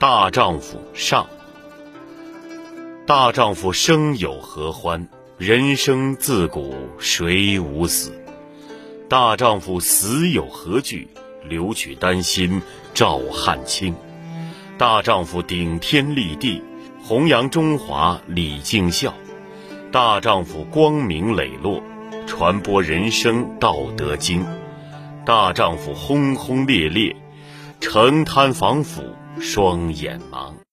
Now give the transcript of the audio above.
大丈夫上。大丈夫生有何欢？人生自古谁无死？大丈夫死有何惧？留取丹心照汗青。大丈夫顶天立地，弘扬中华礼敬孝。大丈夫光明磊落，传播人生道德经。大丈夫轰轰烈烈，承摊防腐双眼盲。